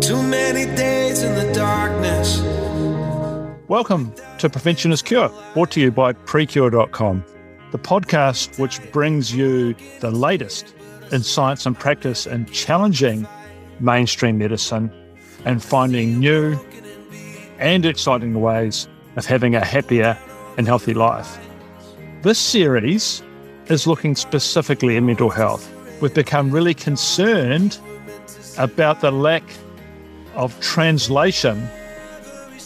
Too many days in the darkness. Welcome to Prevention is Cure, brought to you by PreKure.com, the podcast which brings you the latest in science and practice and challenging mainstream medicine and finding new and exciting ways of having a happier and healthy life. This series is looking specifically at mental health. We've become really concerned about the lack of translation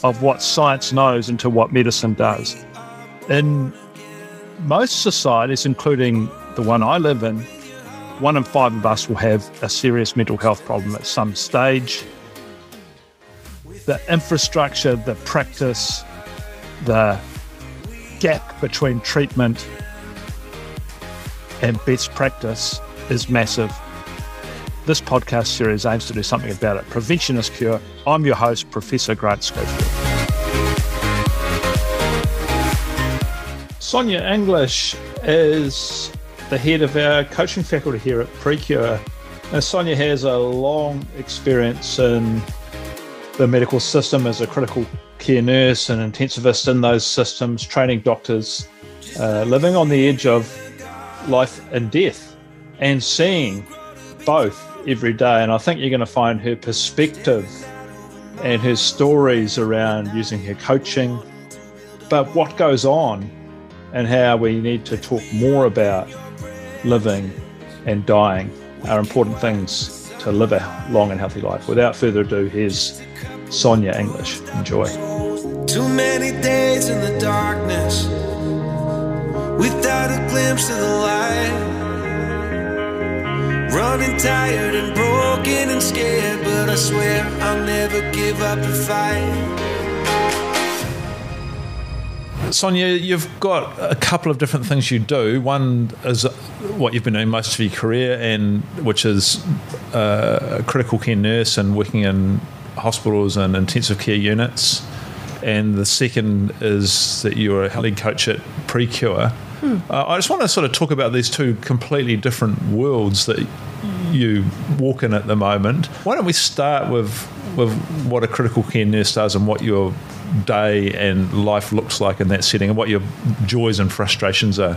of what science knows into what medicine does. In most societies, including the one I live in, one in five of us will have a serious mental health problem at some stage. The infrastructure, the practice, the gap between treatment and best practice is massive. This podcast series aims to do something about it. Prevention is cure. I'm your host, Professor Grant Schofield. Sonia English is the head of our coaching faculty here at PreKure. Now, Sonia has a long experience in the medical system as a critical care nurse and intensivist in those systems, training doctors, uh, living on the edge of life and death, and seeing both every day. And I think you're going to find her perspective and her stories around using her coaching, but what goes on and how we need to talk more about living and dying are important things to live a long and healthy life. Without further ado, here's Sonia English. Enjoy. Too many days in the darkness without a glimpse of the light. Running tired and broken and scared, but I swear I'll never give up the fight. Sonia, you've got a couple of different things you do. One is what you've been doing most of your career, and which is uh, a critical care nurse and working in hospitals and intensive care units. And the second is that you're a lead coach at PreKure. Hmm. Uh, I just want to sort of talk about these two completely different worlds that you walk in at the moment. Why don't we start with with what a critical care nurse does and what your day and life looks like in that setting and what your joys and frustrations are?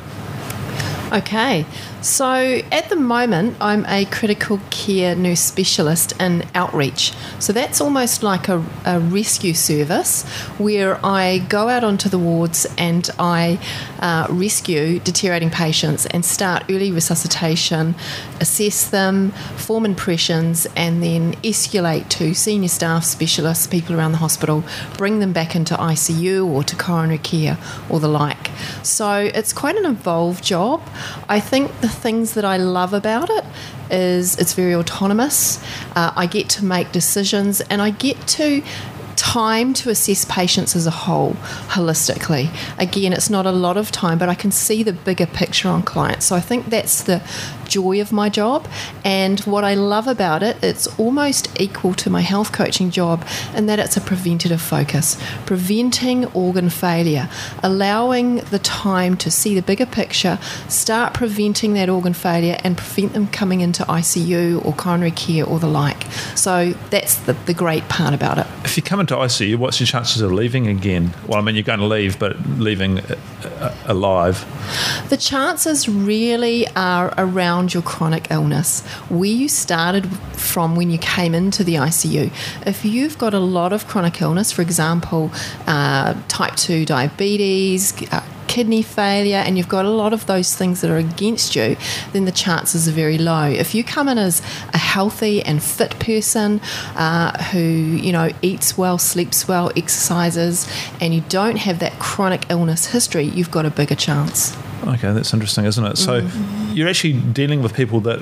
Okay, so at the moment, I'm a critical care nurse specialist in outreach. So that's almost like a, a, rescue service where I go out onto the wards and I uh, rescue deteriorating patients and start early resuscitation, assess them, form impressions, and then escalate to senior staff, specialists, people around the hospital, bring them back into ICU or to coronary care or the like. So it's quite an involved job. I think the things that I love about it is it's very autonomous. Uh, I get to make decisions and I get to time to assess patients as a whole holistically. Again, it's not a lot of time, but I can see the bigger picture on clients. So I think that's the joy of my job. And what I love about it, it's almost equal to my health coaching job in that it's a preventative focus, preventing organ failure, allowing the time to see the bigger picture, start preventing that organ failure, and prevent them coming into ICU or coronary care or the like. So that's the, the great part about it. If you come into ICU, what's your chances of leaving again? Well, I mean, you're going to leave, but leaving alive? The chances really are around your chronic illness, where you started from when you came into the ICU. If you've got a lot of chronic illness, for example, uh, type 2 diabetes, uh, kidney failure and you've got a lot of those things that are against you, then the chances are very low. If you come in as a healthy and fit person uh, who, you know, eats well, sleeps well, exercises, and you don't have that chronic illness history, you've got a bigger chance. Okay, that's interesting, isn't it? So mm-hmm. You're actually dealing with people that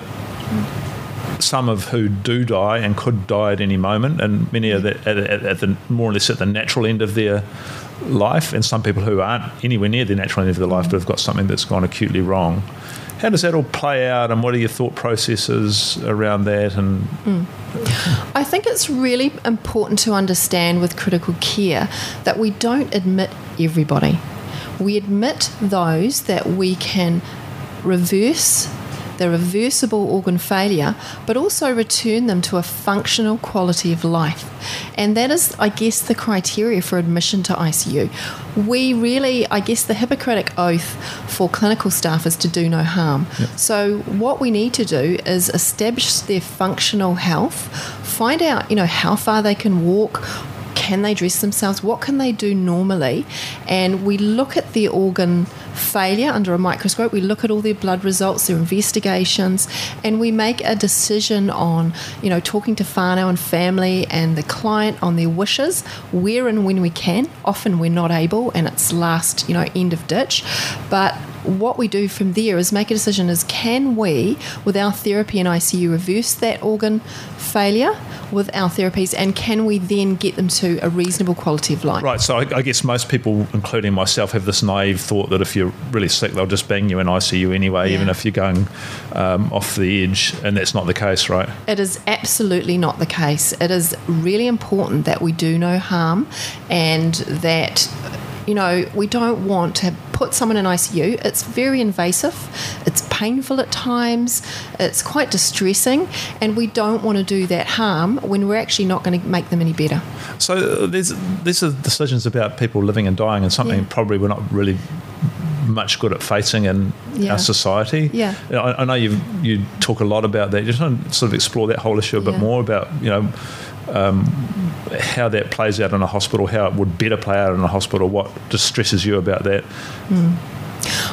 some of who do die and could die at any moment, and many are at, at, at, the more or less at the natural end of their life, and some people who aren't anywhere near the natural end of their life but have got something that's gone acutely wrong. How does that all play out, and what are your thought processes around that? And mm. I think it's really important to understand with critical care that we don't admit everybody. We admit those that we can reverse the reversible organ failure, but also return them to a functional quality of life. And that is, I guess, the criteria for admission to ICU. We really, I guess, the Hippocratic oath for clinical staff is to do no harm. Yep. So, what we need to do is establish their functional health, find out, you know, how far they can walk, can they dress themselves? What can they do normally? And we look at the organ failure under a microscope. We look at all their blood results, their investigations, and we make a decision on, you know, talking to whānau and family and the client on their wishes, where and when we can. Often we're not able, and it's last, you know, end of ditch. But what we do from there is make a decision is can we with our therapy in ICU reverse that organ failure with our therapies and can we then get them to a reasonable quality of life? Right so I, I guess most people including myself have this naive thought that if you're really sick they'll just bang you in ICU anyway yeah. even if you're going um, off the edge and that's not the case right? It is absolutely not the case. It is really important that we do no harm and that you know, we don't want to put someone in ICU. It's very invasive, it's painful at times, it's quite distressing, and we don't want to do that harm when we're actually not going to make them any better. So uh, there's these are decisions about people living and dying, and something yeah. probably we're not really much good at facing in yeah. our society. Yeah, I, I know you you talk a lot about that. Just want to sort of explore that whole issue a bit yeah. more about you know um, how that plays out in a hospital, how it would better play out in a hospital, what distresses you about that? Mm.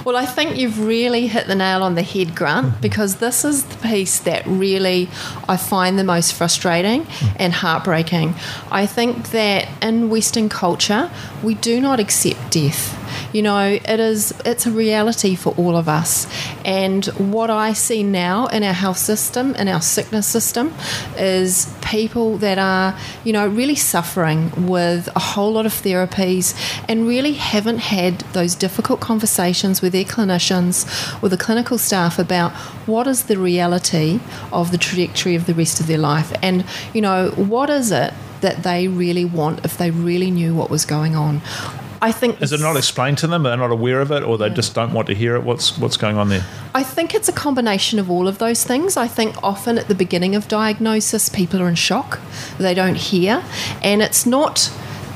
Well, I think you've really hit the nail on the head, Grant, mm-hmm. because this is the piece that really I find the most frustrating mm. and heartbreaking. I think that in Western culture, we do not accept death. You know, it is it's a reality for all of us. And what I see now in our health system, in our sickness system, is people that are, you know, really suffering with a whole lot of therapies and really haven't had those difficult conversations with their clinicians, with the clinical staff about what is the reality of the trajectory of the rest of their life. And, you know, what is it that they really want if they really knew what was going on. I think is it not explained to them? They're not aware of it, or they yeah. just don't want to hear it. What's what's going on there? I think it's a combination of all of those things. I think often at the beginning of diagnosis, people are in shock. They don't hear, and it's not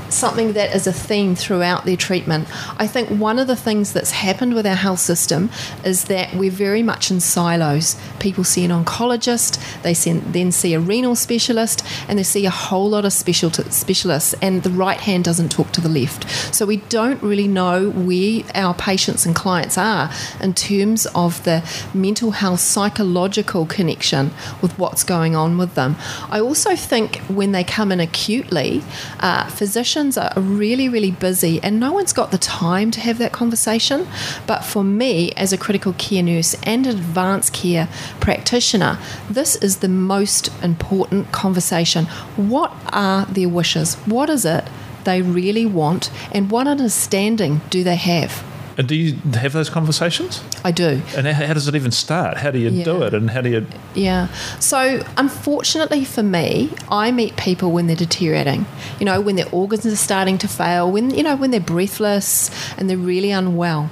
something that is a theme throughout their treatment. I think one of the things that's happened with our health system is that we're very much in silos. People see an oncologist, they then see a renal specialist, and they see a whole lot of special specialists, and the right hand doesn't talk to the left. So we don't really know where our patients and clients are in terms of the mental health psychological connection with what's going on with them. I also think when they come in acutely, uh, physicians are really, really busy and no one's got the time to have that conversation. But for me, as a critical care nurse and advanced care practitioner, this is the most important conversation. What are their wishes? What is it they really want? And what understanding do they have? And do you have those conversations? I do. And how does it even start? How do you yeah. do it? And how do you? Yeah. So unfortunately for me, I meet people when they're deteriorating. You know, when their organs are starting to fail. When you know when they're breathless and they're really unwell.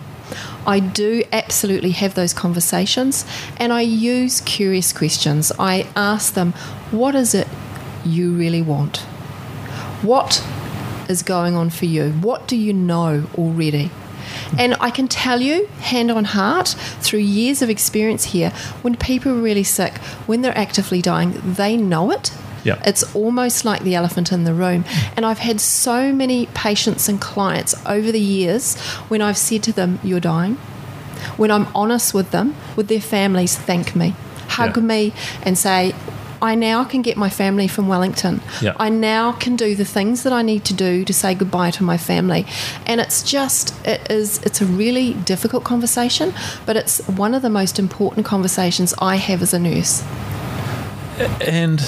I do absolutely have those conversations and I use curious questions. I ask them, what is it you really want? What is going on for you? What do you know already? And I can tell you, hand on heart, through years of experience here, when people are really sick, when they're actively dying, they know it. Yeah. It's almost like the elephant in the room. And I've had so many patients and clients over the years when I've said to them, You're dying. When I'm honest with them, with their families, thank me, hug me, and say, I now can get my family from Wellington. Yep. I now can do the things that I need to do to say goodbye to my family. And it's just, it is, it's a really difficult conversation, but it's one of the most important conversations I have as a nurse. And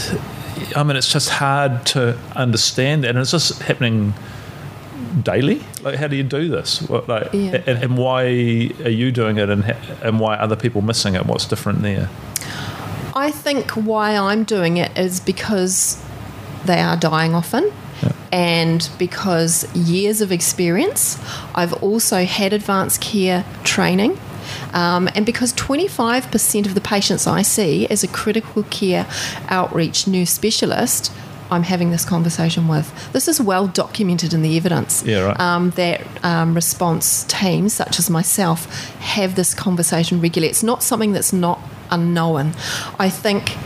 I mean, it's just hard to understand, and it's just happening daily. Like, how do you do this? What, like, yeah. and, and, why are you doing it, and and why are other people missing it? What's different there? I think why I'm doing it is because they are dying often. Yeah. And because years of experience, I've also had advanced care training Um, and because 25% of the patients I see as a critical care outreach nurse specialist, I'm having this conversation with. This is well documented in the evidence. Yeah, right. Um, that um, response teams, such as myself, have this conversation regularly. It's not something that's not unknown. I think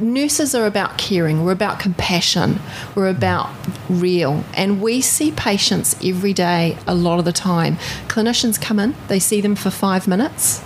nurses are about caring, we're about compassion, we're about real. And we see patients every day, a lot of the time. Clinicians come in, they see them for five minutes.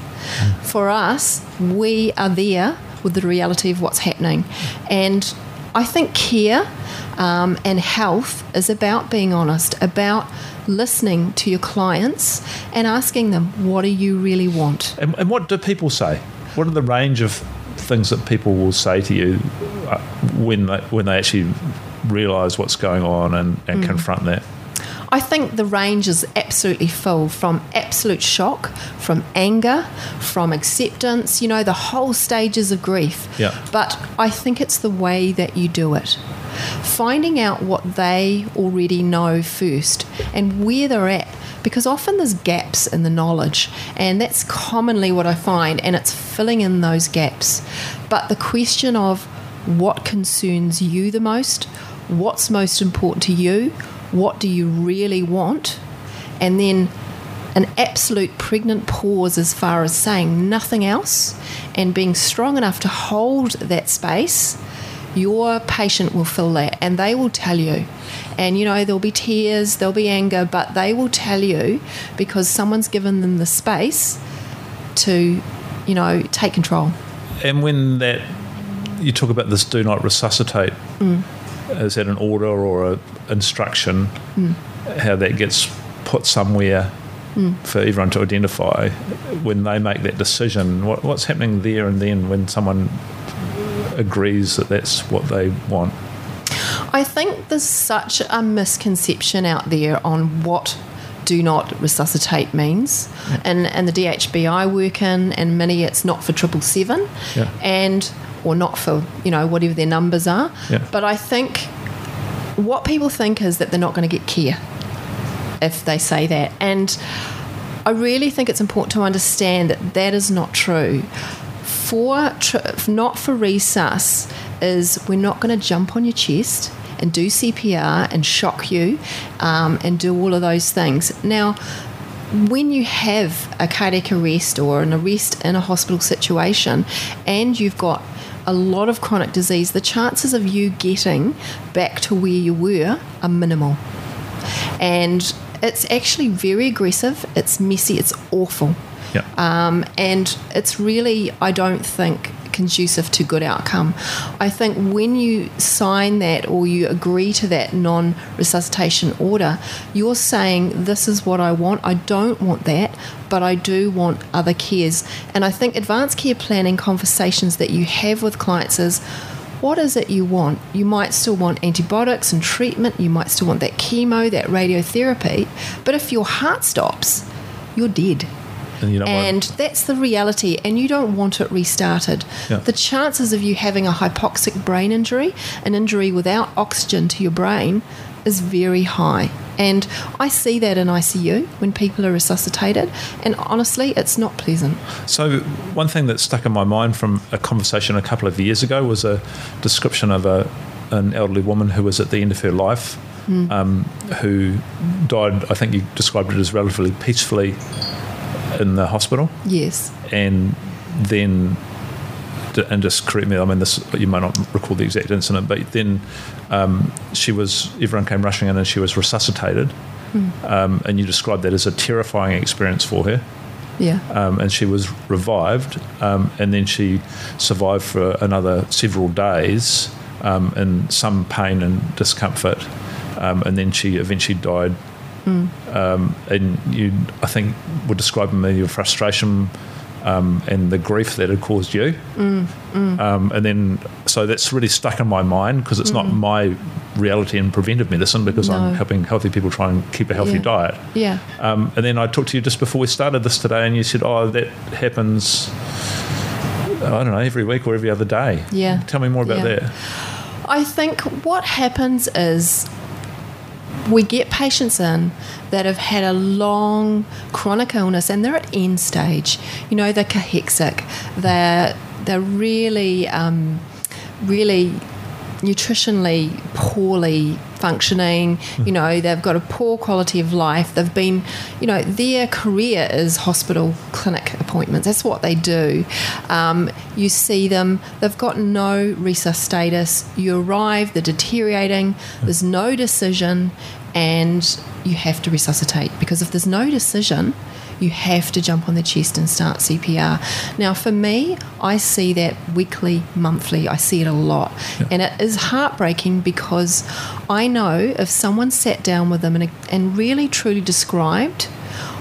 For us, we are there with the reality of what's happening. And I think care um, and health is about being honest, about listening to your clients and asking them, what do you really want? And, and what do people say? What are the range of things that people will say to you uh, when they, when they actually realise what's going on and, and confront that? I think the range is absolutely full from absolute shock, from anger, from acceptance, you know, the whole stages of grief. Yeah. But I think it's the way that you do it. Finding out what they already know first and where they're at. Because often there's gaps in the knowledge, and that's commonly what I find, and it's filling in those gaps. But the question of what concerns you the most, what's most important to you, what do you really want? And then an absolute pregnant pause as far as saying nothing else and being strong enough to hold that space. Your patient will feel that and they will tell you. And you know, there'll be tears, there'll be anger, but they will tell you because someone's given them the space to, you know, take control. And when that you talk about this, do not resuscitate. Mm. Is that an order or an instruction? Mm. How that gets put somewhere mm. for everyone to identify when they make that decision. What, what's happening there and then when someone agrees that that's what they want? I think there's such a misconception out there on what do not resuscitate means. And and the DHB I work in and many it's not for triple seven Yeah. and or not for, you know, whatever their numbers are. Yeah. But I think what people think is that they're not going to get care if they say that. And I really think it's important to understand that that is not true. For tr- not for resus is we're not going to jump on your chest and do CPR and shock you um, and do all of those things. Now, when you have a cardiac arrest or an arrest in a hospital situation and you've got a lot of chronic disease, the chances of you getting back to where you were are minimal. And it's actually very aggressive, it's messy, it's awful. Yeah. Um, and it's really, I don't think, conducive to good outcome. I think when you sign that or you agree to that non resuscitation order, you're saying, This is what I want. I don't want that, but I do want other cares. And I think advanced care planning conversations that you have with clients is, what is it you want? You might still want antibiotics and treatment, you might still want that chemo, that radiotherapy, but if your heart stops, you're dead. And you don't want- And that's the reality, and you don't want it restarted. Yeah. The chances of you having a hypoxic brain injury, an injury without oxygen to your brain, is very high. And I see that in ICU when people are resuscitated, and honestly, it's not pleasant. So, one thing that stuck in my mind from a conversation a couple of years ago was a description of a, an elderly woman who was at the end of her life, um, who died, I think you described it as relatively peacefully in the hospital. Yes. And then, and just correct me, I mean, this you might not recall the exact incident, but then um, she was, everyone came rushing in and she was resuscitated. Um, and you described that as a terrifying experience for her Yeah. um, and she was revived, um, and then she survived for another several days um, in some pain and discomfort, um, and then she eventually died. Um, and you, I think, were describing me your frustration um, and the grief that had caused you, Um, and then so that's really stuck in my mind because it's not my reality in preventive medicine because No. I'm helping healthy people try and keep a healthy Yeah. diet. Yeah. Um, and then I talked to you just before we started this today, and you said, "Oh, that happens. I don't know, every week or every other day." Yeah. Tell me more about Yeah. that. I think what happens is we get patients in that have had a long chronic illness and they're at end stage. You know, they're cachexic. They're they're really um, really nutritionally poorly functioning. You know, they've got a poor quality of life. They've been, you know, their career is hospital clinic appointments. That's what they do. Um, you see them, they've got no resus status. You arrive, they're deteriorating, there's no decision, and you have to resuscitate because if there's no decision, you have to jump on the chest and start CPR. Now, for me, I see that weekly, monthly. I see it a lot. Yeah. And it is heartbreaking because I know if someone sat down with them and, and really truly described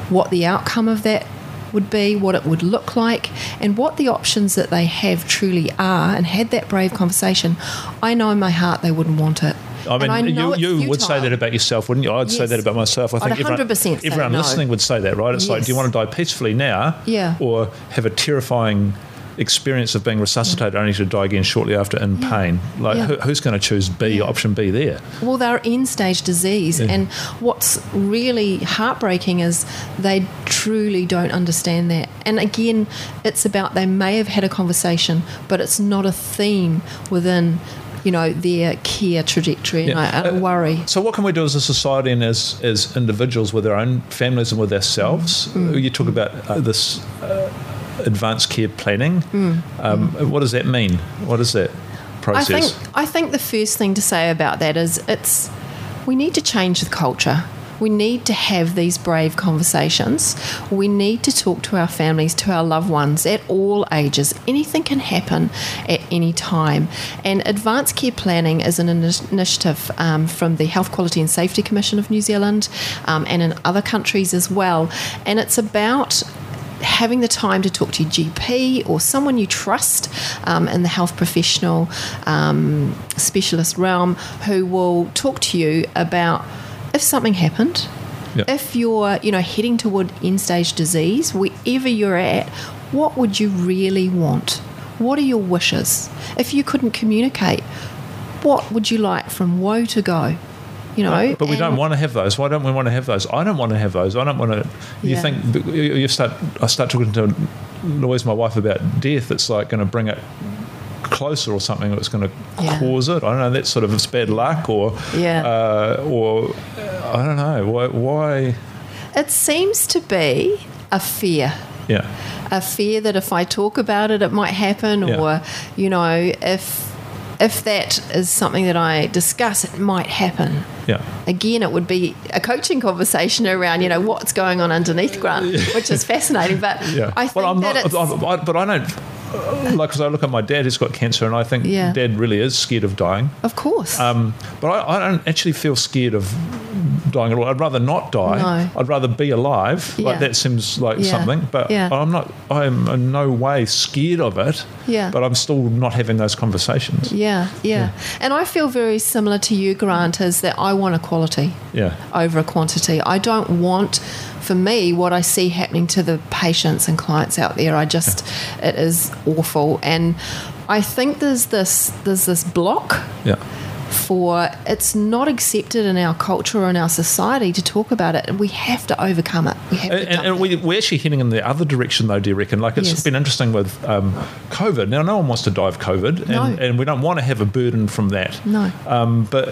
what the outcome of that would be, what it would look like, and what the options that they have truly are, and had that brave conversation, I know in my heart they wouldn't want it. I mean, I you, you would say that about yourself, wouldn't you? I'd yes. say that about myself. I think everyone, everyone no. listening would say that, right? It's yes. like, do you want to die peacefully now, yeah. or have a terrifying experience of being resuscitated yeah. only to die again shortly after in yeah. pain. Like, yeah. who, who's going to choose B, option B there? Well, they're end stage disease. And what's really heartbreaking is they truly don't understand that. And again, it's about they may have had a conversation, but it's not a theme within you know their care trajectory, and yeah. I, I uh, worry. So, what can we do as a society and as as individuals with our own families and with ourselves? Mm. You talk about uh, this uh, advanced care planning. Mm. Um, mm. What does that mean? What is that process? I think I think the first thing to say about that is it's we need to change the culture. We need to have these brave conversations. We need to talk to our families, to our loved ones at all ages. Anything can happen at any time. And advanced care planning is an initiative um, from the Health Quality and Safety Commission of New Zealand um, and in other countries as well. And it's about having the time to talk to your GP or someone you trust um, in the health professional um, specialist realm who will talk to you about if something happened, yep. if you're, you know, heading toward end stage disease, wherever you're at, what would you really want? What are your wishes? If you couldn't communicate, what would you like from woe to go? You know, but we don't want to have those. Why don't we want to have those? I don't want to have those. I don't want to. You yeah. think you start? I start talking to Louise, my wife, about death. It's like going to bring it closer or something that's going to yeah. cause it. I don't know. That's sort of it's bad luck, or yeah, uh, or I don't know why, why. It seems to be a fear. Yeah. A fear that if I talk about it, it might happen, yeah. or you know, if if that is something that I discuss, it might happen. Yeah. Again, it would be a coaching conversation around, you know, what's going on underneath Grant, which is fascinating. But yeah. I think well, I'm that not, I, but I don't like because I look at my dad who's got cancer, and I think yeah. dad really is scared of dying. Of course. Um, but I, I, don't actually feel scared of dying at all. I'd rather not die. No. I'd rather be alive. Yeah. Like that seems like yeah. something. But I'm not. I'm in no way scared of it. Yeah. But I'm still not having those conversations. Yeah, yeah. And I feel very similar to you, Grant, is that I want a quality. Yeah. Over a quantity. I don't want for me, what I see happening to the patients and clients out there, I just it is awful. And I think there's this there's this block. Yeah for it's not accepted in our culture or in our society to talk about it, and we have to overcome it. We have and, to. And, we, are actually heading in the other direction, though. Do you reckon? Like it's yes. been interesting with um, COVID. Now, no one wants to die of COVID, and, no. and we don't want to have a burden from that. No. Um, but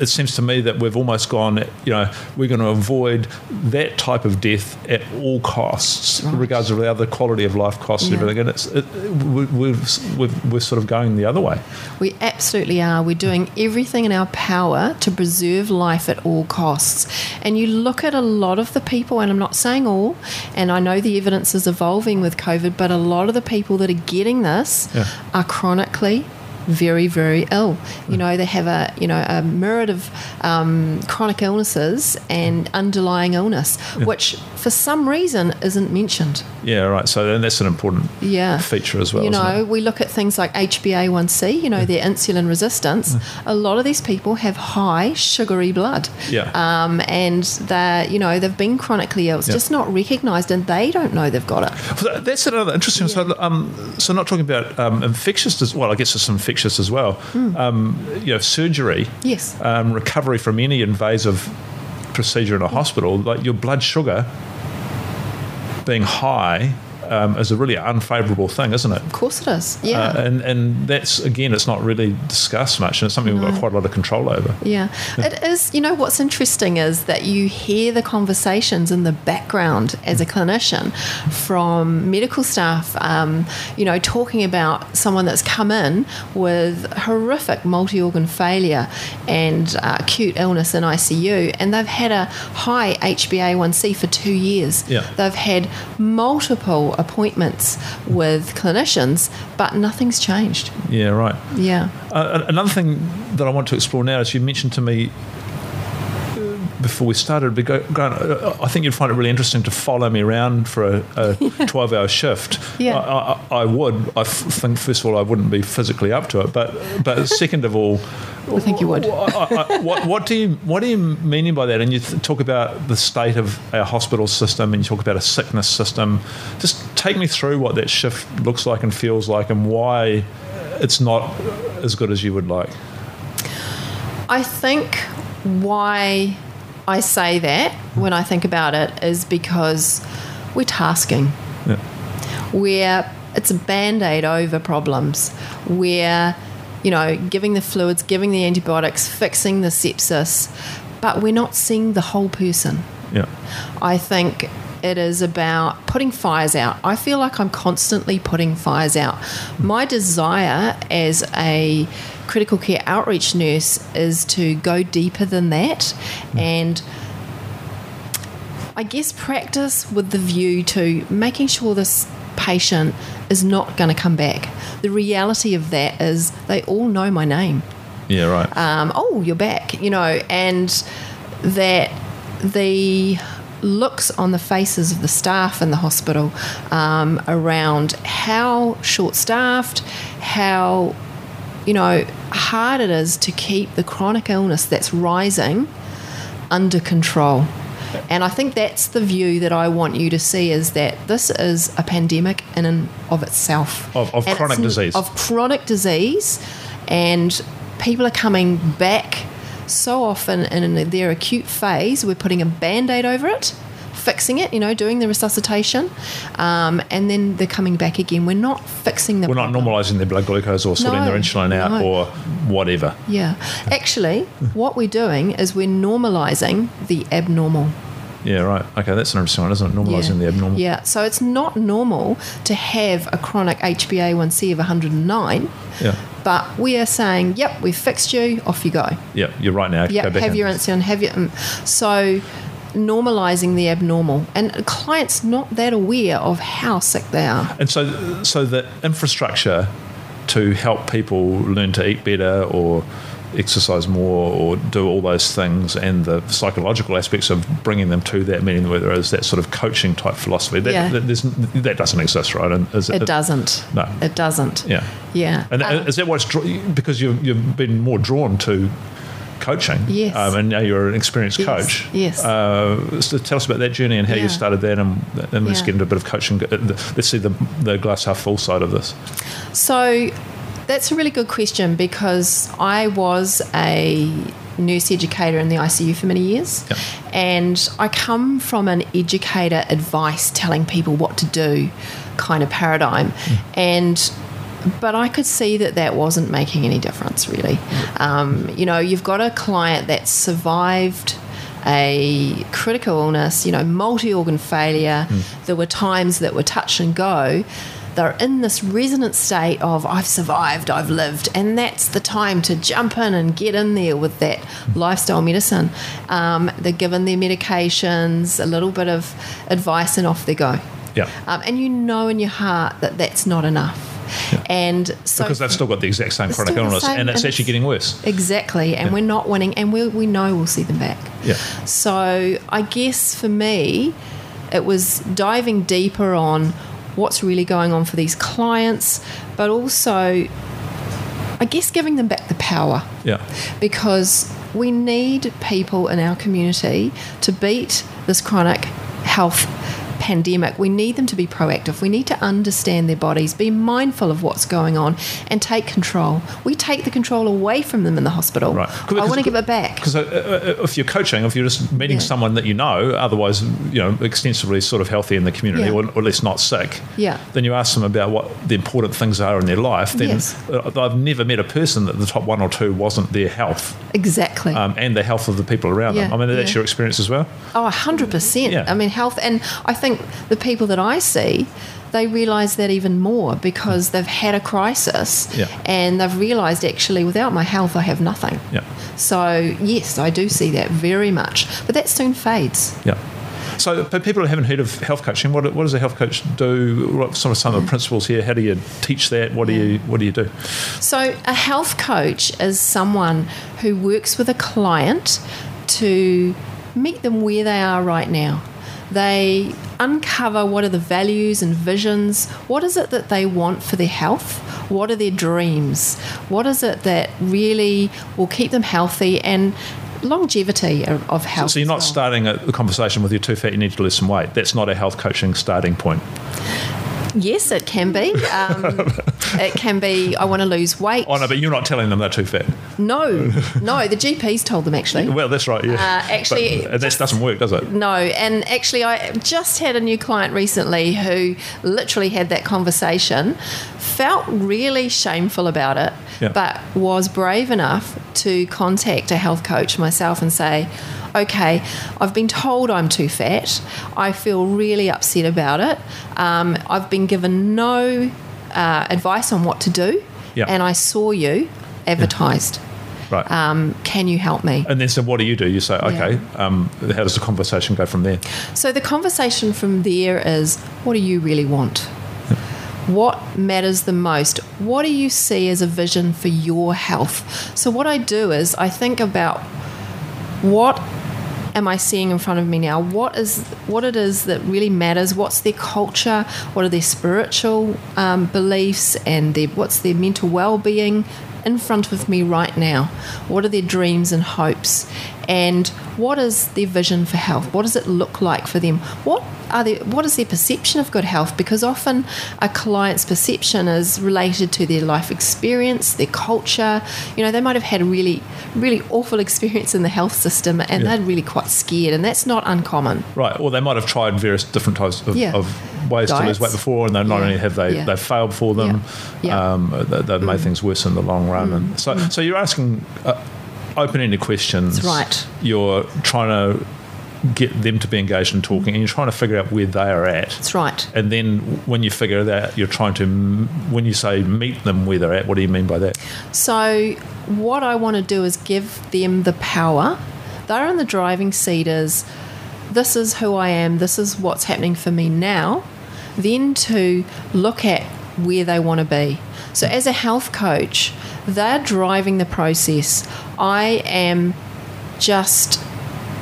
it seems to me that we've almost gone. You know, we're going to avoid that type of death at all costs, right. regardless of the other quality of life costs yeah. and everything. And it's it, we, we've, we've, we're sort of going the other way. We absolutely are. We're doing everything in our power to preserve life at all costs. And you look at a lot of the people, and I'm not saying all, and I know the evidence is evolving with COVID, but a lot of the people that are getting this yeah. are chronically very, very ill. You know, they have a you know a myriad of um, chronic illnesses and underlying illness, yeah. which for some reason isn't mentioned. Yeah, right. So then that's an important yeah. feature as well. You know, we look at things like HbA1c. You know, yeah. their insulin resistance. A lot of these people have high sugary blood. Yeah. Um, and they you know they've been chronically ill. It's yeah. just not recognised, and they don't know they've got it. That's another interesting. So, um, so not talking about um, infectious. Well, I guess it's infectious infectious as well. Um, you know, surgery, Yes. um, recovery from any invasive procedure in a hospital, like your blood sugar being high um, is a really unfavourable thing, isn't it? Of course it is. Yeah. Uh, and and that's again, it's not really discussed much, and it's something we've got quite a lot of control over. Yeah, it is. You know, what's interesting is that you hear the conversations in the background as a clinician from medical staff, um, you know, talking about someone that's come in with horrific multi organ failure and uh, acute illness in ICU, and they've had a high HbA1c for two years. Yeah. They've had multiple appointments with clinicians, but nothing's changed. Yeah, right. Yeah. Uh, another thing that I want to explore now is you mentioned to me before we started, but uh, I think you'd find it really interesting to follow me around for a, a 12 hour shift. Yeah. I, I, I would. I f- think, first of all, I wouldn't be physically up to it. But, but second of all, I think you would. I, what, what do you what do you mean by that? And you th- talk about the state of our hospital system, and you talk about a sickness system. Just take me through what that shift looks like and feels like, and why it's not as good as you would like. I think why I say that when I think about it is because we're tasking. Yeah. We're it's a band-aid over problems. We're, you know, giving the fluids, giving the antibiotics, fixing the sepsis, but we're not seeing the whole person. Yeah. I think it is about putting fires out. I feel like I'm constantly putting fires out. My desire as a critical care outreach nurse is to go deeper than that and I guess practice with the view to making sure this patient is not going to come back. The reality of that is they all know my name Yeah. Right. um, oh, you're back, you know, and that the looks on the faces of the staff in the hospital um, around how short staffed, how, you know, hard it is to keep the chronic illness that's rising under control. And I think that's the view that I want you to see is that this is a pandemic in and of itself. Of- of And chronic it's- disease. Of chronic disease, and people are coming back so often in their acute phase. We're putting a band aid over it, fixing it, you know, doing the resuscitation, um, and then they're coming back again. We're not fixing the We're not normalising their blood glucose or sorting No, their insulin out no. or whatever. Yeah. Actually, what we're doing is we're normalizing the abnormal. Yeah. Right. Okay. That's an interesting one, isn't it? Normalising the abnormal. Yeah, so it's not normal to have a chronic HbA1c of 109, Yeah. but we are saying, yep, we've fixed you, off you go. Yeah. You're right now. Yeah, have in. your insulin, have your. Um, so normalizing the abnormal. And clients not that aware of how sick they are. And so, so the infrastructure to help people learn to eat better or exercise more or do all those things and the psychological aspects of bringing them to that meeting where there is that sort of coaching type philosophy that, Yeah. that, there's, that doesn't exist right and is It doesn't. no. It doesn't. yeah Yeah. and Um, is that what's because you've, you've been more drawn to coaching Yes. um, and now you're an experienced Yes, coach yes. uh, so tell us about that journey and how Yeah. you started that and, and let's Yeah. get into a bit of coaching let's see the, the glass half full side of this So that's a really good question because I was a nurse educator in the ICU for many years. Yep. And I come from an educator advice telling people what to do kind of paradigm. And but I could see that that wasn't making any difference really. Um, you know, you've got a client that survived a critical illness, you know, multi organ failure. There were times that were touch and go. They're in this resonant state of, I've survived, I've lived. And that's the time to jump in and get in there with that lifestyle medicine. Um, they're given their medications, a little bit of advice, and off they go. yeah Um, and you know in your heart that that's not enough. And so because they've still got the exact same chronic illness same, and it's and actually it's- getting worse. Exactly, and Yeah. we're not winning, and we, we know we'll see them back. Yeah. So I guess for me, it was diving deeper on what's really going on for these clients, but also, I guess, giving them back the power Yeah. because we need people in our community to beat this chronic health pandemic, we need them to be proactive. We need to understand their bodies, be mindful of what's going on, and take control. We take the control away from them in the hospital. Right. I want to give it back. Because uh, uh, if you're coaching, if you're just meeting Yeah. someone that you know, otherwise, you know, extensively sort of healthy in the community, Yeah. or, or at least not sick, Yeah. then you ask them about what the important things are in their life. Then Yes. uh, I've never met a person that the top one or two wasn't their health Exactly. um, and the health of the people around them. Yeah, I mean, that's your experience as well. Oh, 100%. Yeah. I mean, health, and I think the people that I see, they realise that even more because they've had a crisis Yeah. and they've realised actually without my health, I have nothing. Yeah. So, yes, I do see that very much. But that soon fades. Yeah. So, but people who haven't heard of health coaching, what, what does a health coach do? What some of some of the principles here? How do you teach that? What do you what do you do? So, a health coach is someone who works with a client to meet them where they are right now. They uncover what are the values and visions, what is it that they want for their health, what are their dreams, what is it that really will keep them healthy and longevity of, health. So you're not well. starting a, a conversation with you're too fat, you need to lose some weight. That's not a health coaching starting point. Yes, it can be. Um, it can be. I want to lose weight. Oh no, but you're not telling them they're too fat. No, no. The GP's told them actually. Well, that's right. Yeah. Uh, actually, but, that doesn't work, does it? No, and actually, I just had a new client recently who literally had that conversation, felt really shameful about it, Yeah. but was brave enough to contact a health coach myself and say, Okay, I've been told I'm too fat. I feel really upset about it. Um, I've been given no uh, advice on what to do, Yeah. and I saw you advertised. Right. Um, can you help me? and then so what do you do? You say, okay, um, how does the conversation go from there? So the conversation from there is what do you really want? What matters the most? What do you see as a vision for your health? So, what I do is I think about what am I seeing in front of me now? What is what it is that really matters? What's their culture? What are their spiritual um, beliefs and their what's their mental well-being in front of me right now? What are their dreams and hopes? And what is their vision for health? What does it look like for them? What are they, what is their perception of good health? Because often a client's perception is related to their life experience, their culture. You know, they might have had a really, really awful experience in the health system and Yeah. they're really quite scared, and that's not uncommon. Right. Or they might have tried various different types of, Yeah. of ways to lose weight before, and they not Yeah. only have they they've failed for them. Um, they, they've made things worse in the long run. And so, so you're asking uh, open-ended questions. That's right. You're trying to get them to be engaged in talking, and you're trying to figure out where they are at. That's right. And then when you figure that, you're trying to, when you say meet them where they're at, what do you mean by that? So, what I want to do is give them the power. They're in the driving seat as this is who I am, this is what's happening for me now, then to look at where they want to be. So, as a health coach, they're driving the process. I am just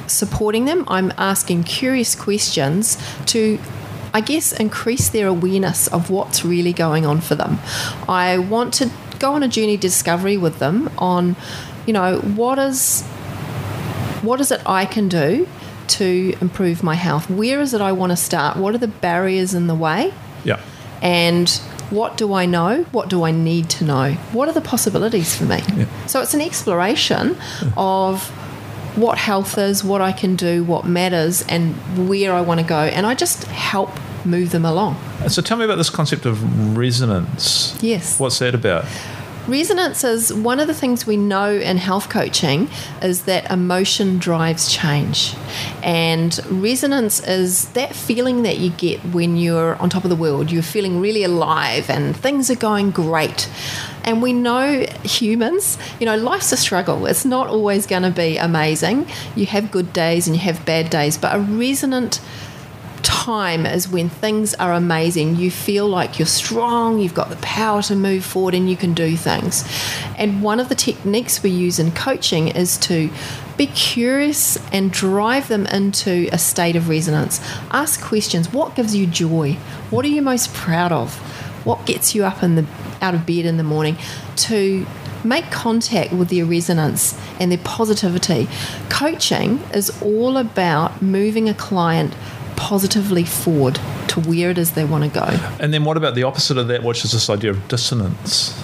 supporting them. I'm asking curious questions to, I guess, increase their awareness of what's really going on for them. I want to go on a journey discovery with them on, you know, what is what is it I can do to improve my health? Where is it I want to start? What are the barriers in the way? Yeah. and what do I know? What do I need to know? What are the possibilities for me? So it's an exploration of what health is, what I can do, what matters, and where I want to go. And I just help move them along. So tell me about this concept of resonance. Yes. What's that about? Resonance is one of the things we know in health coaching is that emotion drives change. And resonance is that feeling that you get when you're on top of the world. You're feeling really alive and things are going great. And we know humans, you know, life's a struggle. It's not always going to be amazing. You have good days and you have bad days, but a resonant time is when things are amazing. You feel like you're strong, you've got the power to move forward, and you can do things. And one of the techniques we use in coaching is to be curious and drive them into a state of resonance. Ask questions What gives you joy? What are you most proud of? What gets you up in the out of bed in the morning? To make contact with their resonance and their positivity. Coaching is all about moving a client positively forward to where it is they want to go. And then what about the opposite of that, which is this idea of dissonance?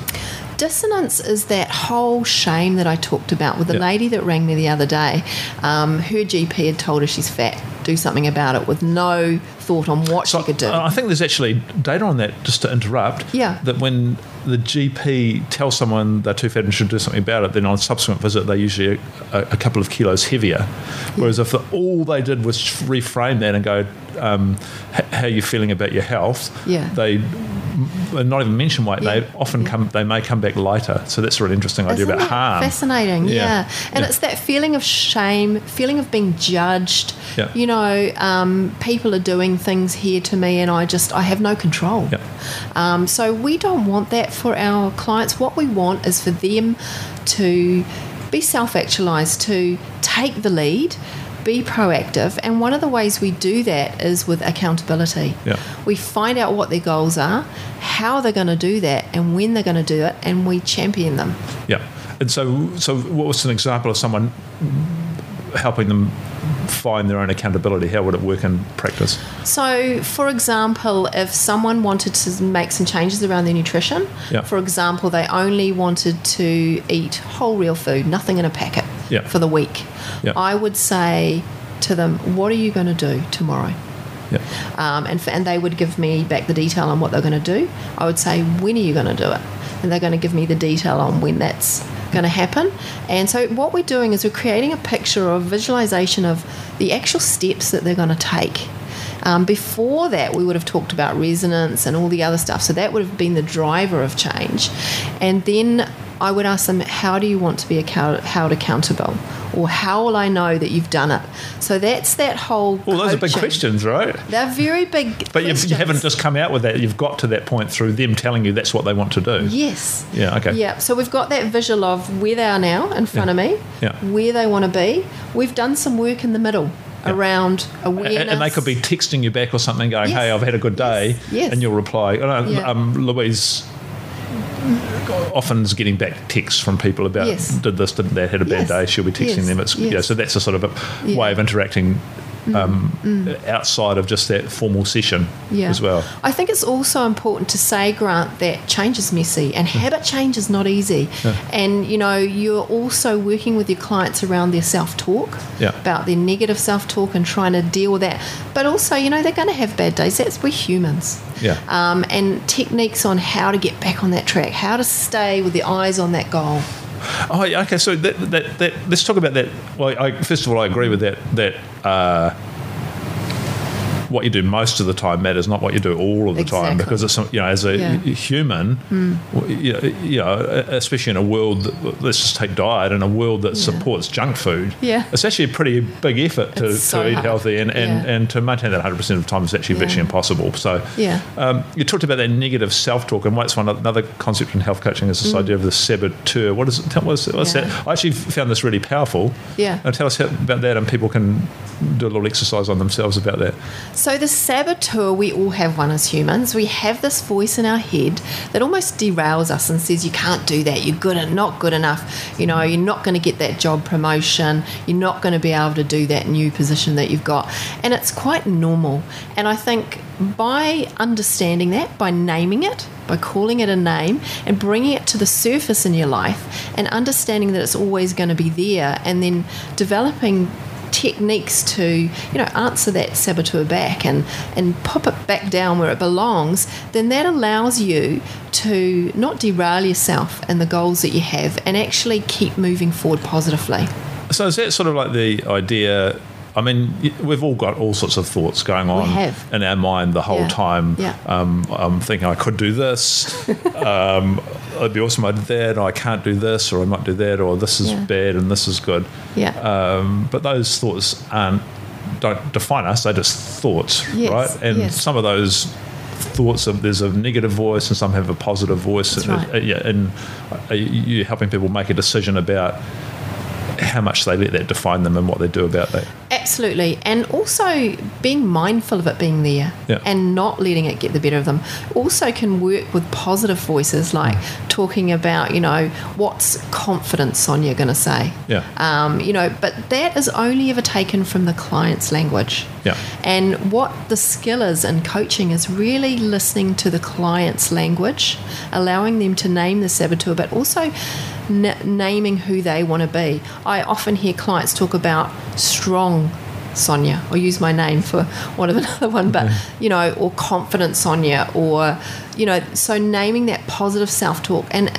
Dissonance is that whole shame that I talked about with the Yeah. lady that rang me the other day. Um, her GP had told her she's fat, do something about it, with no thought on what So she could do. I think there's actually data on that, just to interrupt. Yeah. That when the GP tells someone they're too fat and should do something about it, then on a subsequent visit they're usually a, a couple of kilos heavier. Whereas if the, all they did was reframe that and go, um, how are you feeling about your health? Yeah. They not even mention weight. Yeah. They often come. They may come back later. So that's a really interesting idea Isn't about harm. Fascinating, Yeah. yeah. And Yeah. it's that feeling of shame, feeling of being judged. Yeah. You know, um, people are doing things here to me, and I just I have no control. Yeah. Um, so we don't want that for our clients. What we want is for them to be self-actualized, to take the lead. Be proactive, and one of the ways we do that is with accountability. Yeah. We find out what their goals are, how they're going to do that, and when they're going to do it, and we champion them. Yeah. And so, so what was an example of someone helping them find their own accountability? How would it work in practice? So, for example, if someone wanted to make some changes around their nutrition, Yeah. for example, they only wanted to eat whole real food, nothing in a packet Yeah. for the week, Yeah. I would say to them, What are you going to do tomorrow? Yeah. um, and, f- and they would give me back the detail on what they're going to do. I would say, when are you going to do it? And they're going to give me the detail on when that's going to happen. And so, what we're doing is we're creating a picture or a visualization of the actual steps that they're going to take. Um, before that, we would have talked about resonance and all the other stuff. So, that would have been the driver of change. And then I would ask them, How do you want to be account- held accountable? Or how will I know that you've done it? So that's that whole. Well, those are big questions, right? They're very big. But you haven't just come out with that. You've got to that point through them telling you that's what they want to do. Yes. Yeah, okay. Yeah. So we've got that visual of where they are now in front of me, Yeah. where they want to be. We've done some work in the middle around awareness. And they could be texting you back or something, going, Yes. "Hey, I've had a good day," Yes. Yes. and you'll reply. Oh, no, Yeah. um, Louise often is getting back texts from people about Yes. did this, did that, had a bad Yes. day. She'll be texting Yes. them. It's yeah, Yes. so that's a sort of a Yeah. Way of interacting um, outside of just that formal session yeah. as well. I think it's also important to say, Grant, that change is messy and habit change is not easy. And you know, you're also working with your clients around their self-talk, Yeah. about their negative self-talk and trying to deal with that. But also, you know, they're going to have bad days. That's we're humans. Yeah. Um, and techniques on how to get back on that track, how to stay with the eyes on that goal. Oh, okay. So that, that, that let's talk about that. Well, I, first of all, I agree with that. That uh, what you do most of the time matters, not what you do all of the time, because it's you know as a Yeah. Human, you, know, you know, especially in a world. That, let's just take diet in a world that Yeah. supports junk food. Yeah. it's actually a pretty big effort to, so to eat hard. healthy and, and, Yeah. and to maintain that 100 percent of the time is actually virtually impossible. So Yeah. um, you talked about that negative self-talk, and what's one another concept in health coaching is this idea of the saboteur. What is it? Tell, what's, what's Mm. That? I actually found this really powerful. Yeah. And tell us how, about that, and people can do a little exercise on themselves about that. So, the saboteur, we all have one as humans. We have this voice in our head that almost derails us and says, You can't do that. You're good and not good enough. You know, you're not going to get that job promotion. You're not going to be able to do that new position that you've got. And it's quite normal. And I think by understanding that, by naming it, by calling it a name and bringing it to the surface in your life and understanding that it's always going to be there and then developing techniques to you know answer that saboteur back and and pop it back down where it belongs then that allows you to not derail yourself and the goals that you have and actually keep moving forward positively So is that sort of like the idea? I mean, we've all got all sorts of thoughts going on in our mind the whole Yeah. time. Yeah. Um, I'm thinking I could do this. um, it'd be awesome. I did that. Or I can't do this, or I might do that, or this is Yeah. bad and this is good. yeah Um, but those thoughts aren't don't define us. They're just thoughts, Yes, right? And yes. some of those thoughts of there's a negative voice and some have a positive voice. That's and, right. uh, yeah, and uh, you're helping people make a decision about how much they let that define them and what they do about that. Absolutely. And also being mindful of it being there Yeah. and not letting it get the better of them. Also can work with positive voices like Mm. talking about, you know, what's confidence Sonia going to say? Yeah. Um, you know, but that is only ever taken from the client's language. Yeah. And what the skill is in coaching is really listening to the client's language, allowing them to name the saboteur, but also n- naming who they want to be. I often hear clients talk about strong Sonia, or use my name for one of another one, but you know, or confident Sonia, or you know, so naming that positive self talk and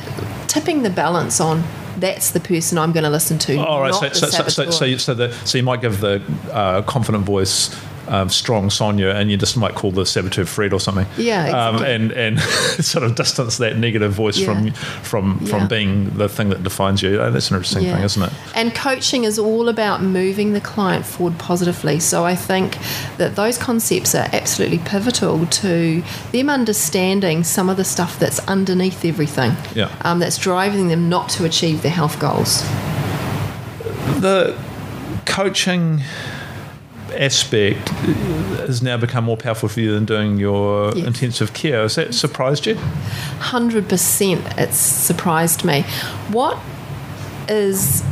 tipping the balance on. That's the person I'm going to listen to. All right, not so, the so, so, so, so, you, so, the, so you might give the uh, confident voice um, strong Sonia, and you just might call the saboteur Fred or something. Yeah, um, and and sort of distance that negative voice Yeah. from from Yeah. from being the thing that defines you. Oh, that's an interesting thing, isn't it? And coaching is all about moving the client forward positively. So I think that those concepts are absolutely pivotal to them understanding some of the stuff that's underneath everything. Yeah. Um, that's driving them not to achieve their health goals. The coaching aspect has now become more powerful for you than doing your Yes. intensive care. Has that surprised you? 100% it's surprised me. What is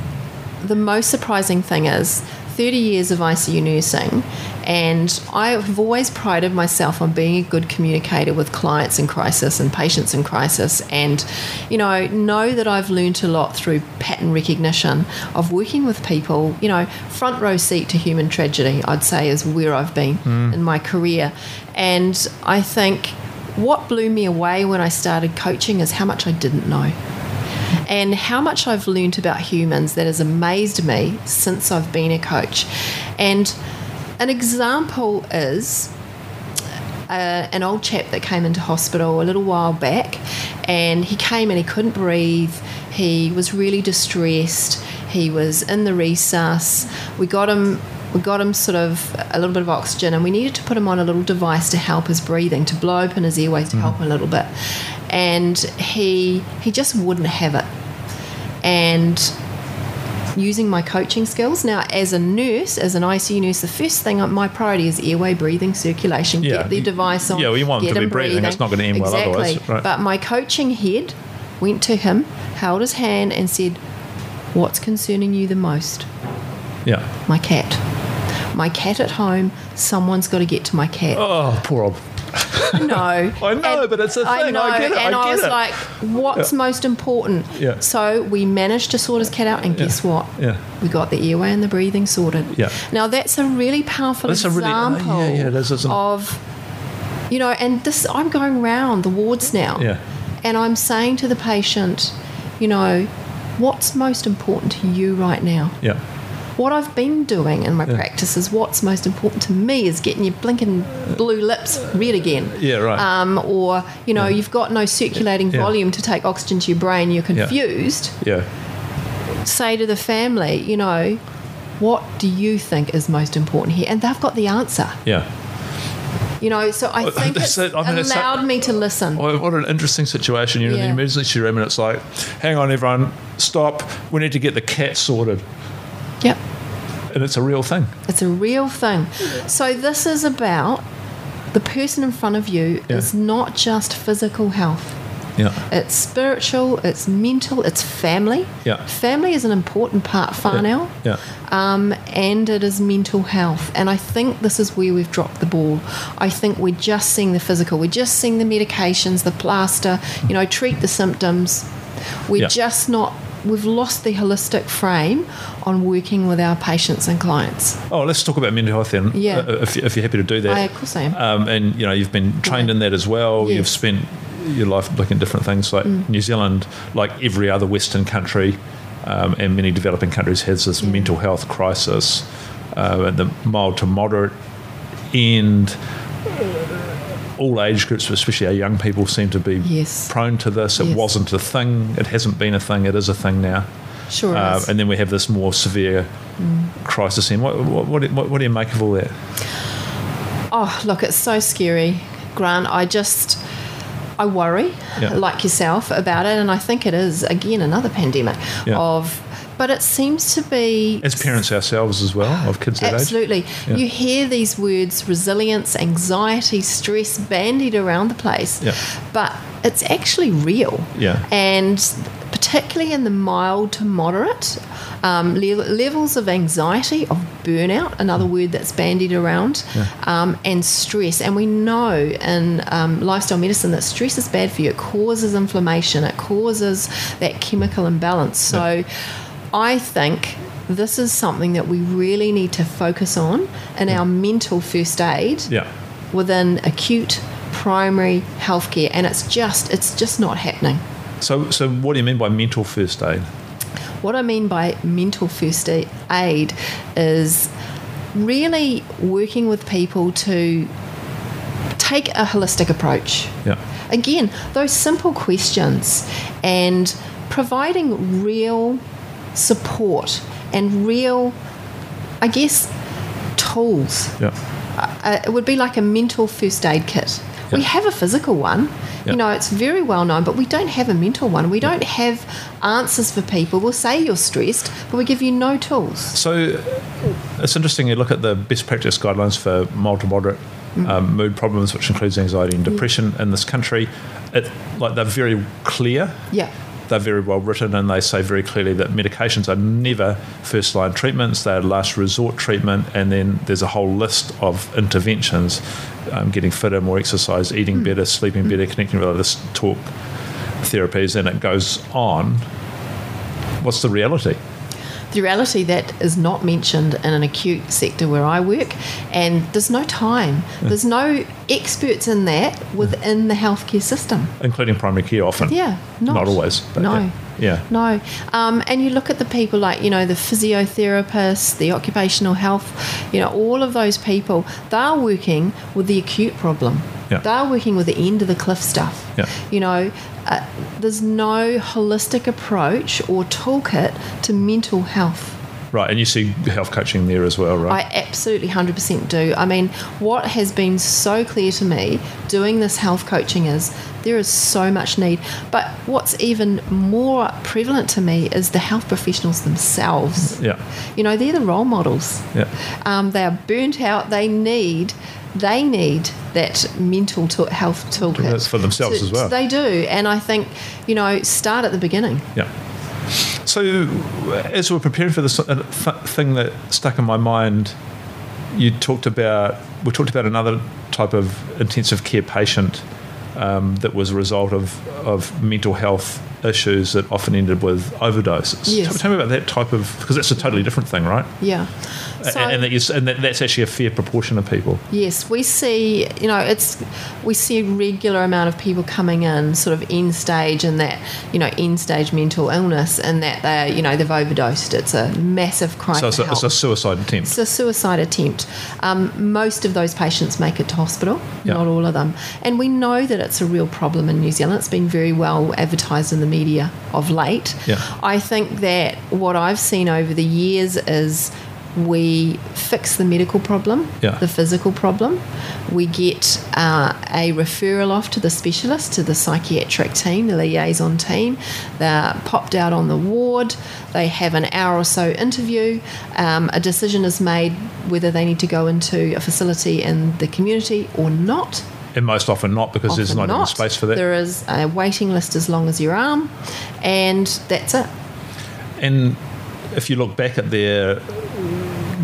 the most surprising thing is 30 years of ICU nursing, and I've always prided myself on being a good communicator with clients in crisis and patients in crisis, and you know, know that I've learnt a lot through pattern recognition of working with people. You know, front row seat to human tragedy, I'd say, is where I've been mm. in my career, and I think what blew me away when I started coaching is how much I didn't know and how much I've learned about humans that has amazed me since I've been a coach. And an example is uh, an old chap that came into hospital a little while back, and he came and he couldn't breathe. He was really distressed. He was in the resus. We got him. We got him sort of a little bit of oxygen, and we needed to put him on a little device to help his breathing, to blow open his airways to help him a little bit. And he he just wouldn't have it. And using my coaching skills. Now, as a nurse, as an ICU nurse, the first thing my priority is airway, breathing, circulation. Yeah, Get the device on. yeah, well, you want them get to be him breathing. It's not gonna end well exactly. otherwise, right. But my coaching head went to him, held his hand, and said, "What's concerning you the most?" Yeah. My cat. My cat at home. Someone's got to get to my cat. Oh, poor old. No, I know, but it's a I thing. know, I get it, and I I, was it. like, "What's most important?" Yeah. So we managed to sort his cat out, and guess what? Yeah. We got the airway and the breathing sorted. Yeah. Now that's a really powerful That's a really- uh, example yeah, yeah, it is, isn't of, you know, and this I'm going round the wards now, Yeah. and I'm saying to the patient, you know, what's most important to you right now? Yeah. What I've been doing in my practice is what's most important to me is getting your blinking blue lips red again. Yeah, right. Um, or, you know, you've got no circulating Yeah. volume to take oxygen to your brain, you're confused. Yeah. Say to the family, you know, what do you think is most important here? And they've got the answer. Yeah. You know, so I think it's it. I mean, it's allowed me to listen. What an interesting situation. You're in the emergency room and it's like, hang on, everyone, stop. We need to get the cat sorted. Yep. And it's a real thing. It's a real thing. So this is about the person in front of you Yeah. is not just physical health. Yeah. It's spiritual, it's mental, it's family. Yeah. Family is an important part, whānau, Yeah. um, and it is mental health. And I think this is where we've dropped the ball. I think we're just seeing the physical, we're just seeing the medications, the plaster, you know, treat the symptoms. We're Yeah. just not, we've lost the holistic frame on working with our patients and clients. Oh, let's talk about mental health then. Yeah. Uh, if, if you're happy to do that. I, of course I am. Um, and you know you've been trained Yeah. in that as well. You've spent your life looking at different things. Like Mm. New Zealand, like every other Western country, um, and many developing countries, has this Yeah. mental health crisis uh, at the mild to moderate end. All age groups, especially our young people, seem to be Yes. prone to this. It Yes. wasn't a thing. It hasn't been a thing. It is a thing now. Sure Uh, is. and then we have this more severe crisis. In what, what, what, what do you make of all that? Oh, look, it's so scary, Grant. I just, I worry, Yeah. like yourself, about it. And I think it is, again, another pandemic Yeah. of but it seems to be As parents ourselves as well, of kids that age. Absolutely. Yeah. You hear these words resilience, anxiety, stress bandied around the place. Yeah. But it's actually real. Yeah. And particularly in the mild to moderate, um, le- levels of anxiety, of burnout, another word that's bandied around, um, and stress. And we know in um, lifestyle medicine that stress is bad for you. It causes inflammation, it causes that chemical imbalance. So I think this is something that we really need to focus on in our mental first aid Yeah. within acute primary healthcare and it's just it's just not happening So, so what do you mean by mental first aid? what i mean by mental first aid is really working with people to take a holistic approach Yeah. again those simple questions and providing real support and real i guess tools Yeah. uh, it would be like a mental first aid kit. We have a physical one. Yeah. You know, it's very well known, but we don't have a mental one. We don't have answers for people. We'll say you're stressed, but we give you no tools. So it's interesting. You look at the best practice guidelines for mild to moderate um, mood problems, which includes anxiety and depression in this country. It like they're very clear. Yeah. They're very well written, and they say very clearly that medications are never first line treatments. They are last resort treatment, and then there's a whole list of interventions: um, getting fitter, more exercise, eating better, sleeping better, connecting with others, talk therapies, and it goes on. What's the reality? The reality that is not mentioned in an acute sector where I work, and there's no time. There's no experts in that within the healthcare system. including primary care often. Yeah, not, always. but no. yeah. Yeah. No. Um, and you look at the people like, you know, the physiotherapists, the occupational health, you know, all of those people, they're working with the acute problem. Yeah. They're working with the end of the cliff stuff. Yeah. You know, uh, there's no holistic approach or toolkit to mental health. Right, and you see health coaching there as well, right? I absolutely 100% do. I mean, what has been so clear to me doing this health coaching is there is so much need. But what's even more prevalent to me is the health professionals themselves. yeah. You know, they're the role models. Yeah. Um, they are burnt out. They need. They need that mental to- health toolkit for themselves To- as well. They do, and I think you know, start at the beginning. Yeah. So, as we're preparing for this uh, th- thing that stuck in my mind, you talked about we talked about another type of intensive care patient um, that was a result of, of mental health issues that often ended with overdoses. Yes. Tell, tell me about that type of because that's a totally different thing, right? Yeah. A- and that you, and that, that's actually a fair proportion of people. Yes, we see, you know, it's we see a regular amount of people coming in sort of end stage and that, you know, end stage mental illness and that they, you know, they've overdosed. It's a massive cry So it's a, it's a suicide attempt. It's a suicide attempt. Um, most of those patients make it to hospital, Yeah. not all of them. And we know that it's a real problem in New Zealand. It's been very well advertised in the media of late. Yeah. I think that what I've seen over the years is we fix the medical problem, Yeah. the physical problem. We get uh, a referral off to the specialist, to the psychiatric team, the liaison team. They're popped out on the ward. They have an hour or so interview. Um, a decision is made whether they need to go into a facility in the community or not. And most often not because there's Often not, even space for that. There is a waiting list as long as your arm, and that's it. And if you look back at their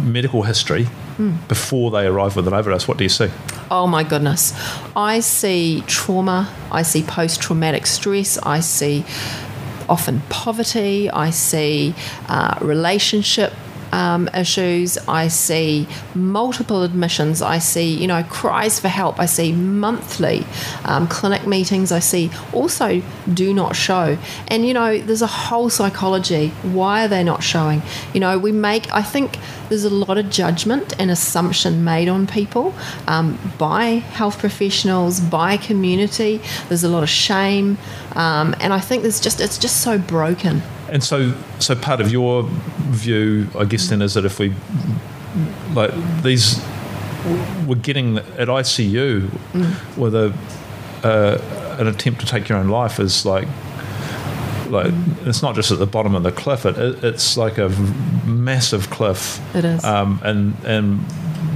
medical history Hmm. before they arrive with an overdose, what do you see? Oh my goodness. I see trauma, I see post traumatic stress, I see often poverty, I see uh, relationship. Um, issues. I see multiple admissions. I see, you know, cries for help. I see monthly um, clinic meetings. I see also do not show. And, you know, there's a whole psychology. Why are they not showing? You know, we make, I think there's a lot of judgment and assumption made on people um, by health professionals, by community. There's a lot of shame, um, and I think there's just it's just so broken. And so, so part of your view, I guess, then is that if we like these, we're getting at ICU Mm. with a uh, an attempt to take your own life is like like it's not just at the bottom of the cliff. It, it it's like a massive cliff. It is. Um, and and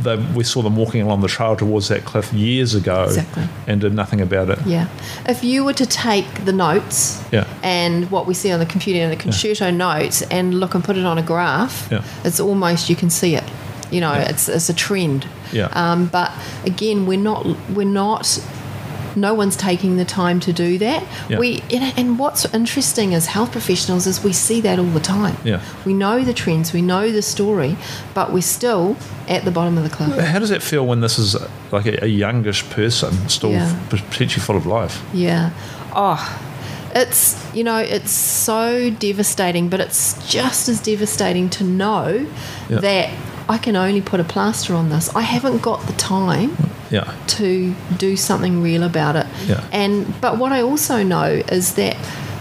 they, we saw them walking along the trail towards that cliff years ago. Exactly. And did nothing about it. Yeah. If you were to take the notes Yeah. and what we see on the computer and the concerto notes and look and put it on a graph, Yeah. it's almost you can see it. You know, Yeah. it's it's a trend. Yeah. Um, but again, we're not we're not. No one's taking the time to do that. Yeah. We and, and what's interesting as health professionals is we see that all the time. Yeah. We know the trends, we know the story, but we're still at the bottom of the cliff. How does it feel when this is like a, a youngish person still Yeah. potentially full of life? Yeah. Oh, it's, you know, it's so devastating, but it's just as devastating to know that I can only put a plaster on this. I haven't got the time Yeah. to do something real about it. Yeah. And but what I also know is that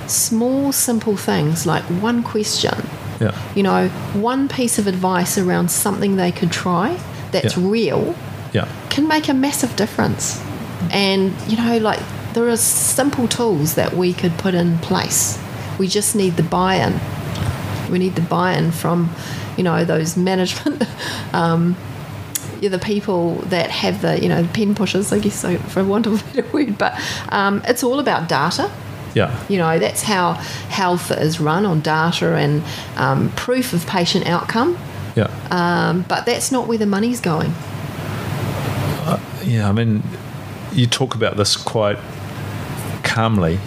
small simple things like one question, Yeah. you know, one piece of advice around something they could try that's Yeah. real Yeah. can make a massive difference. And, you know, like there are simple tools that we could put in place. We just need the buy in. We need the buy in from, you know, those management, um, the people that have the, you know, pen pushers, I guess, so for want of a better word. But um, it's all about data. Yeah. You know, that's how health is run on data and um, proof of patient outcome. Yeah. Um, but that's not where the money's going. Yeah, I mean, you talk about this quite calmly.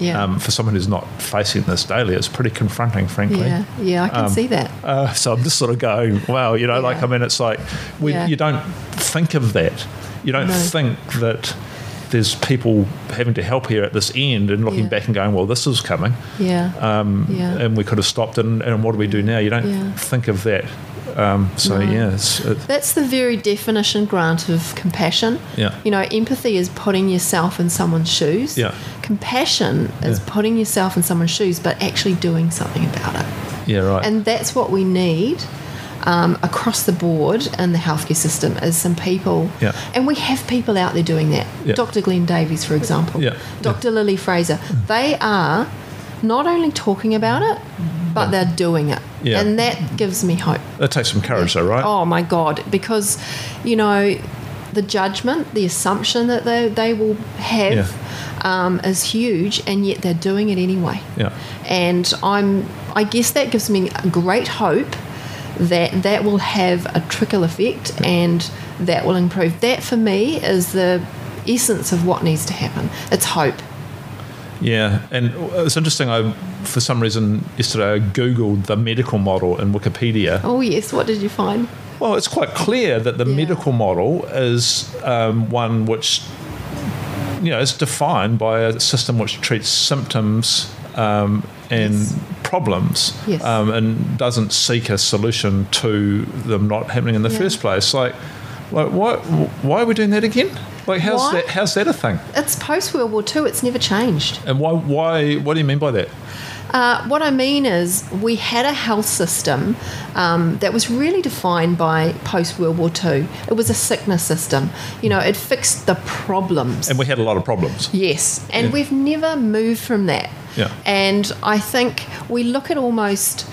Yeah. Um, for someone who's not facing this daily, it's pretty confronting, frankly. Yeah, yeah, I can Um, see that. Uh, so I'm just sort of going, wow, you know, like I mean, it's like we, Yeah. you don't think of that. You don't No. think that there's people having to help here at this end and looking Yeah. back and going, well, this is coming. Yeah. Um, Yeah. And we could have stopped and, and what do we do now? You don't Yeah. think of that. Um, so, No. yeah, it's, it, That's the very definition, Grant, of compassion. Yeah. You know, empathy is putting yourself in someone's shoes. Yeah. Compassion is Yeah. putting yourself in someone's shoes, but actually doing something about it. yeah, right. And that's what we need um, across the board in the healthcare system is some people. Yeah. And we have people out there doing that. Yeah. Dr. Glenn Davies, for example. Yeah. Dr. Lily Fraser. They are not only talking about it, but they're doing it. Yeah. And that gives me hope. that takes some courage, though, right? Oh my God, because, you know, the judgment, the assumption that they, they will have um, is huge, and yet they're doing it anyway. Yeah. And I'm, I guess that gives me great hope that that will have a trickle effect and that will improve. That for me is the essence of what needs to happen. It's hope. Yeah, and it's interesting. I, for some reason, yesterday I googled the medical model in Wikipedia. Oh yes, what did you find? Well, it's quite clear that the Yeah. medical model is um, one which, you know, is defined by a system which treats symptoms um, and Yes. problems, Yes. um, and doesn't seek a solution to them not happening in the Yeah. first place. Like, like why, why are we doing that again? Like, how's Why? that? How's that a thing? It's post World War II. It's never changed. And why? Why? What do you mean by that? Uh, what I mean is, we had a health system um, that was really defined by post World War II. It was a sickness system. You know, it fixed the problems. And we had a lot of problems. Yes, and Yeah. we've never moved from that. Yeah. And I think we look at almost,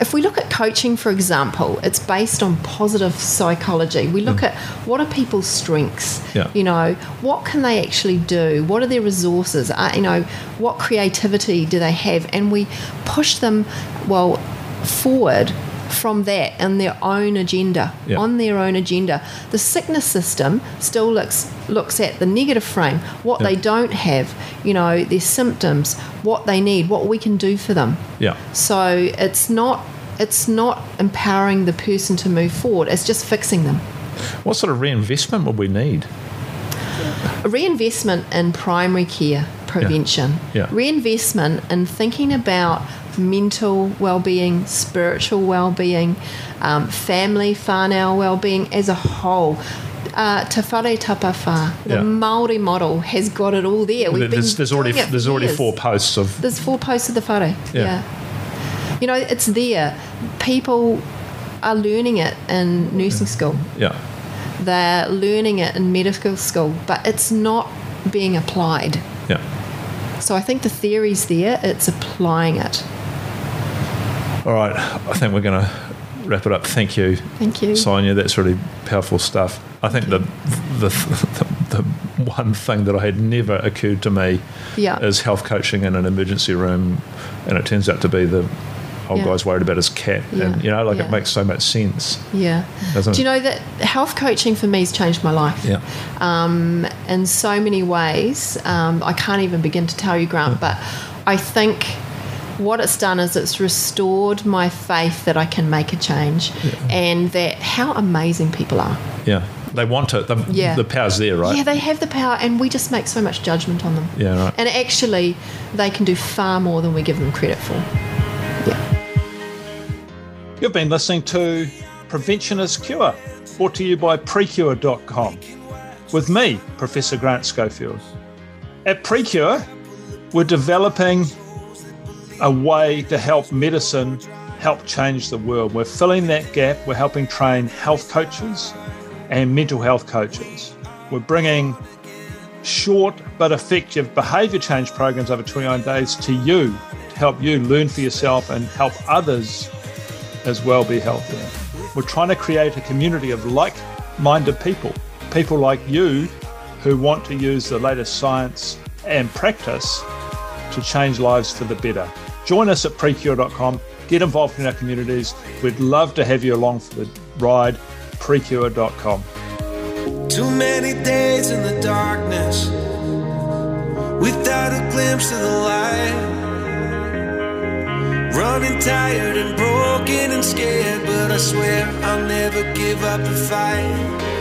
if we look at coaching, for example, it's based on positive psychology. We look at what are people's strengths. Yeah. You know, what can they actually do? What are their resources? Uh, you know, what creativity do they have? And we push them, well, forward from that and their own agenda Yeah. on their own agenda the sickness system still looks looks at the negative frame what Yeah. they don't have you know their symptoms what they need what we can do for them Yeah. so it's not it's not empowering the person to move forward it's just fixing them What sort of reinvestment would we need? a reinvestment in primary care prevention Yeah. reinvestment in thinking about mental well-being spiritual well-being um, family whānau well-being as a whole uh, Te whare tapa whā. The Yeah. Māori model has got it all there. We've there's been there's already there's already years. four posts of There's four posts of the whare. Yeah. Yeah. You know, it's there. People are learning it in nursing school. yeah They're learning it in medical school, but it's not being applied. yeah So I think the theory's there, it's applying it. All right, I think we're going to wrap it up. Thank you. Thank you. Sonia, that's really powerful stuff. I think the, the, the, the one thing that I had never occurred to me Yeah. is health coaching in an emergency room, and it turns out to be the old Yeah. guy's worried about his cat, and you know, like Yeah. it makes so much sense. Yeah. Doesn't Do you it? know that health coaching for me has changed my life? Yeah. Um, in so many ways. Um, I can't even begin to tell you, Grant, but I think what it's done is it's restored my faith that I can make a change and that how amazing people are. Yeah, they want it. The, Yeah. the power's there, right? Yeah, they have the power, and we just make so much judgment on them. Yeah, right. And actually, they can do far more than we give them credit for. Yeah. You've been listening to Prevention is Cure, brought to you by PreKure.com, with me, Professor Grant Schofield. At PreKure, we're developing a way to help medicine help change the world. We're filling that gap. We're helping train health coaches and mental health coaches. We're bringing short but effective behavior change programs over 29 days to you to help you learn for yourself and help others as well be healthier. We're trying to create a community of like minded people, people like you who want to use the latest science and practice to change lives for the better. Join us at prekure.com, get involved in our communities. We'd love to have you along for the ride. PreKure.com. Too many days in the darkness without a glimpse of the light. Running tired and broken and scared, but I swear I'll never give up the fight.